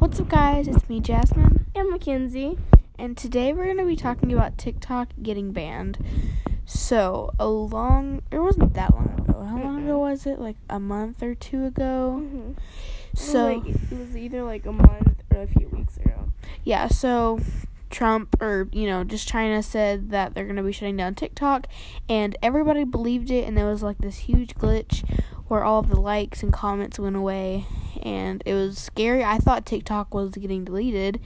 What's up, guys? It's me, Jasmine, and Mackenzie. and today we're going to be talking about TikTok getting banned. So, a long, it wasn't that long ago. How long ago was it? Like a month or two ago? Mm-hmm. So, like, it was either like a month or a few weeks ago. yeah, so Trump or, you know, just China said that they're going to be shutting down TikTok, and everybody believed it, and there was like this huge glitch where all the likes and comments went away, and it was scary. I thought TikTok was getting deleted,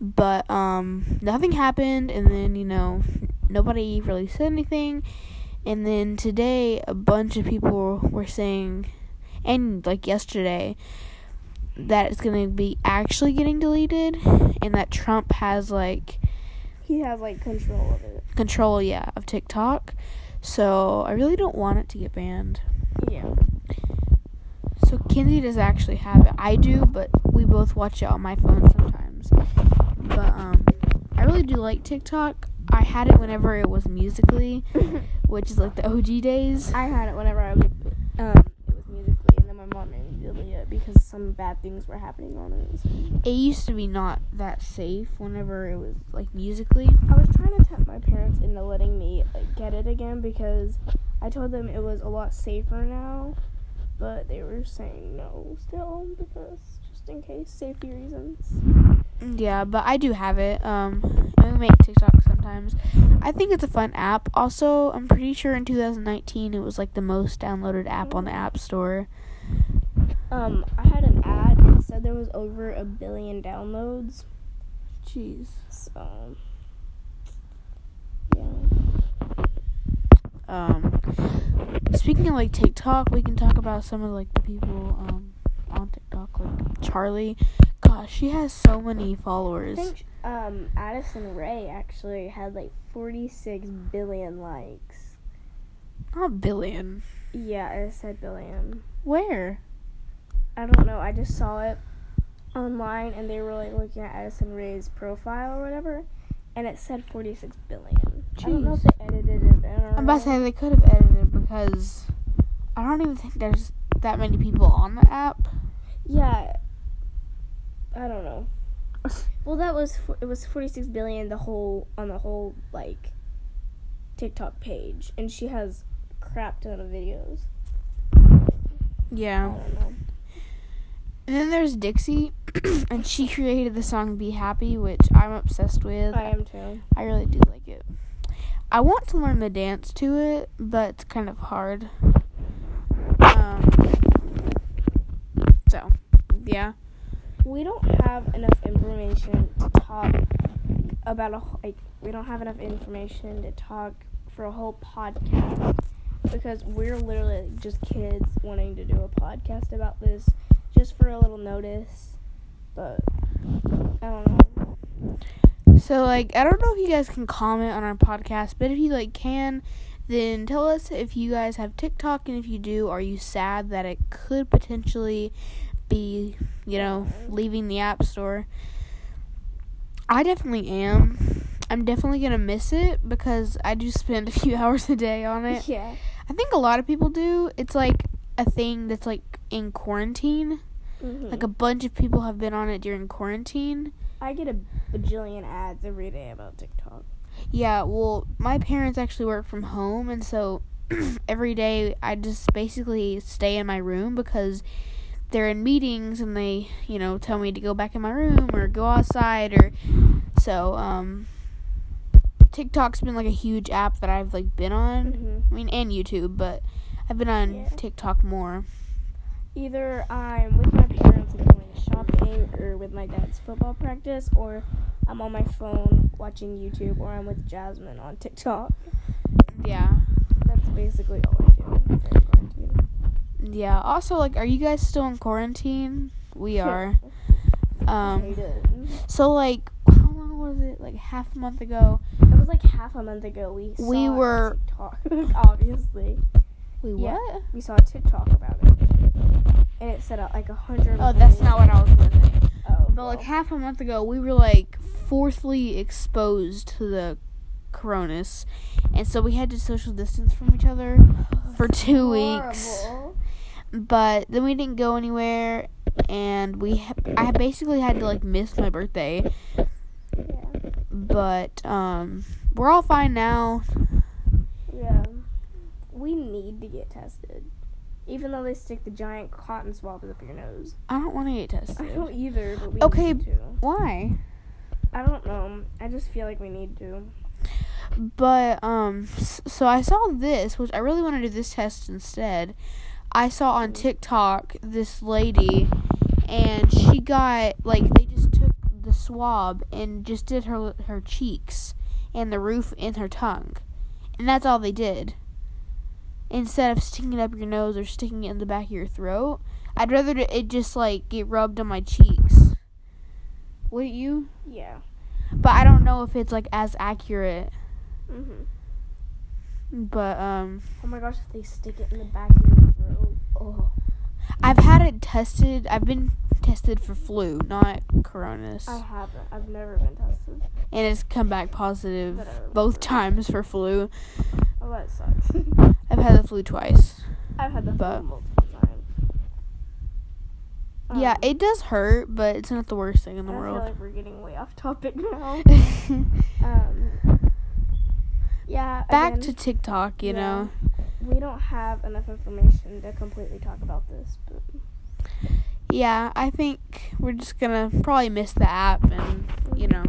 but um nothing happened, and then, you know, nobody really said anything. And then today, a bunch of people were saying, and like yesterday, that it's going to be actually getting deleted and that Trump has like He has like control of it. control yeah of TikTok. So I really don't want it to get banned. Yeah. So Kinsey does actually have it. I do, but we both watch it on my phone sometimes. But um I really do like TikTok. I had it whenever it was Musical.ly, which is like the OG days. I had it whenever I was, um, it was Musical.ly, and then my mom made me delete it because some bad things were happening on it. So. It used to be not that safe whenever it was like Musical.ly. I was trying to tempt my parents into letting me like, get it again because I told them it was a lot safer now, but they were saying no still because just in case safety reasons. Yeah, but I do have it. Um, we make TikTok sometimes. I think it's a fun app. Also, I'm pretty sure in 2019 it was like the most downloaded app on the App Store. Um, I had an ad that said there was over a billion downloads. Jeez. So, yeah. Um, speaking of like TikTok, we can talk about some of like the people um on TikTok, like Charlie. Gosh, she has so many followers. I think um, Addison Rae actually had like 46 billion likes. Not billion. Yeah, I said billion. Where? I don't know. I just saw it online and they were like looking at Addison Rae's profile or whatever, and it said 46 billion. I don't know if they edited it. I'm about to say they could have edited because I don't even think there's that many people on the app. Yeah. I don't know. Well, that was for, it was 46 billion the whole on the whole like TikTok page, and she has crap ton of videos. I Yeah. And then there's Dixie, and she created the song "Be Happy," which I'm obsessed with. I am too. I really do like it. I want to learn the dance to it, but it's kind of hard. Um. So, yeah. We don't have enough information to talk about a like we don't have enough information to talk for a whole podcast because we're literally just kids wanting to do a podcast about this just for a little notice. But I don't know. So, like, I don't know if you guys can comment on our podcast, but if you like can, then tell us if you guys have TikTok, and if you do, are you sad that it could potentially be, you know, leaving the App Store? I definitely am. I'm definitely gonna miss it because I do spend a few hours a day on it. Yeah. I think a lot of people do. It's like a thing that's like in quarantine. Mhm. Like a bunch of people have been on it during quarantine. I get a bajillion ads every day about TikTok. Yeah, well, my parents actually work from home, and so every day I just basically stay in my room because they're in meetings and they, you know, tell me to go back in my room or go outside or so. Um, TikTok's been like a huge app that I've like been on. Mhm. I mean, and YouTube, but I've been on Yeah. TikTok more. Either I'm with my parents and going shopping, or with my dad's football practice, or I'm on my phone watching YouTube, or I'm with Jasmine on TikTok. Yeah, That's basically all I do yeah. Also, like, are you guys still in quarantine? We are. Um, so like, how long was it? Like half a month ago. Like half a month ago. We saw We were- TikTok. Obviously, We Yeah. what? we saw a TikTok about it, and it said uh, like a hundred. Oh, that's not what I was gonna say. Oh, But like half a month ago, we were like fourthly exposed to the coronas, and so we had to social distance from each other for two weeks. But then we didn't go anywhere, and we ha- I basically had to like miss my birthday, Yeah. but um we're all fine now. Yeah. We need to get tested. Even though they stick the giant cotton swabs up your nose. I don't want to get tested. I don't either, but we Okay. need to. Why? I don't know. I just feel like we need to. But um so I saw this, which I really want to do this test instead. I saw on TikTok this lady and she got like they just took the swab and just did her her cheeks and the roof in her tongue. And that's all they did. Instead of sticking it up your nose or sticking it in the back of your throat, I'd rather it just like get rubbed on my cheeks. Wouldn't you? Yeah. But I don't know if it's like as accurate. Mhm. But um Oh my gosh, if they stick it in the back of your throat. Oh. I've had it tested. I've been tested for flu, not coronas. I haven't. I've never been tested. and it's come back positive both times for flu. Oh, that sucks. I've had the flu twice. I've had the But- flu multiple times. yeah, Um, it does hurt, but it's not the worst thing in the I feel world. like we're getting way off topic now. Um, yeah. Back again, to TikTok, you yeah. know. We don't have enough information to completely talk about this, but Yeah, I think we're just gonna probably miss the app and, you know.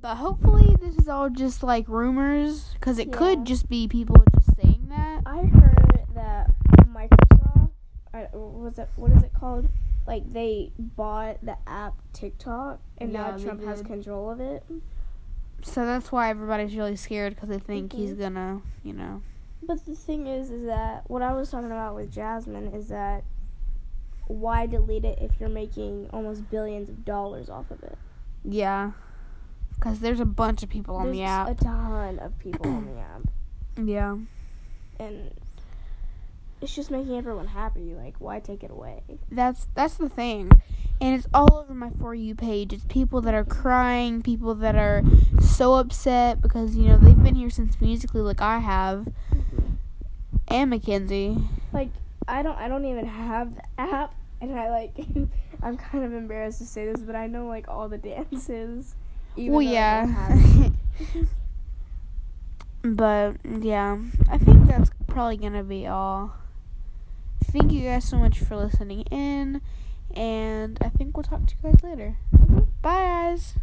But hopefully this is all just like rumors, because it Yeah. could just be people just saying that. I heard that Microsoft, I, was it what is it called? Like they bought the app TikTok, and Yeah, now Trump has control of it. So that's why everybody's really scared, because they think he's Mhm. gonna, you know. But the thing is, is that what I was talking about with Jasmine is that why delete it if you're making almost billions of dollars off of it? Yeah. Because there's a bunch of people on There's the app. a ton of people on the app, yeah. and it's just making everyone happy. Like, why take it away? That's that's the thing. And it's all over my for you page. It's people that are crying, people that are so upset because, you know, they've been here since Musical.ly like I have. Mm-hmm. And Mackenzie. Like, I don't, I don't even have the app, and I like, I'm kind of embarrassed to say this, but I know like all the dances. even well though I don't yeah. but yeah. I think that's probably gonna be all. Thank you guys so much for listening in. And I think we'll talk to you guys later. Bye guys.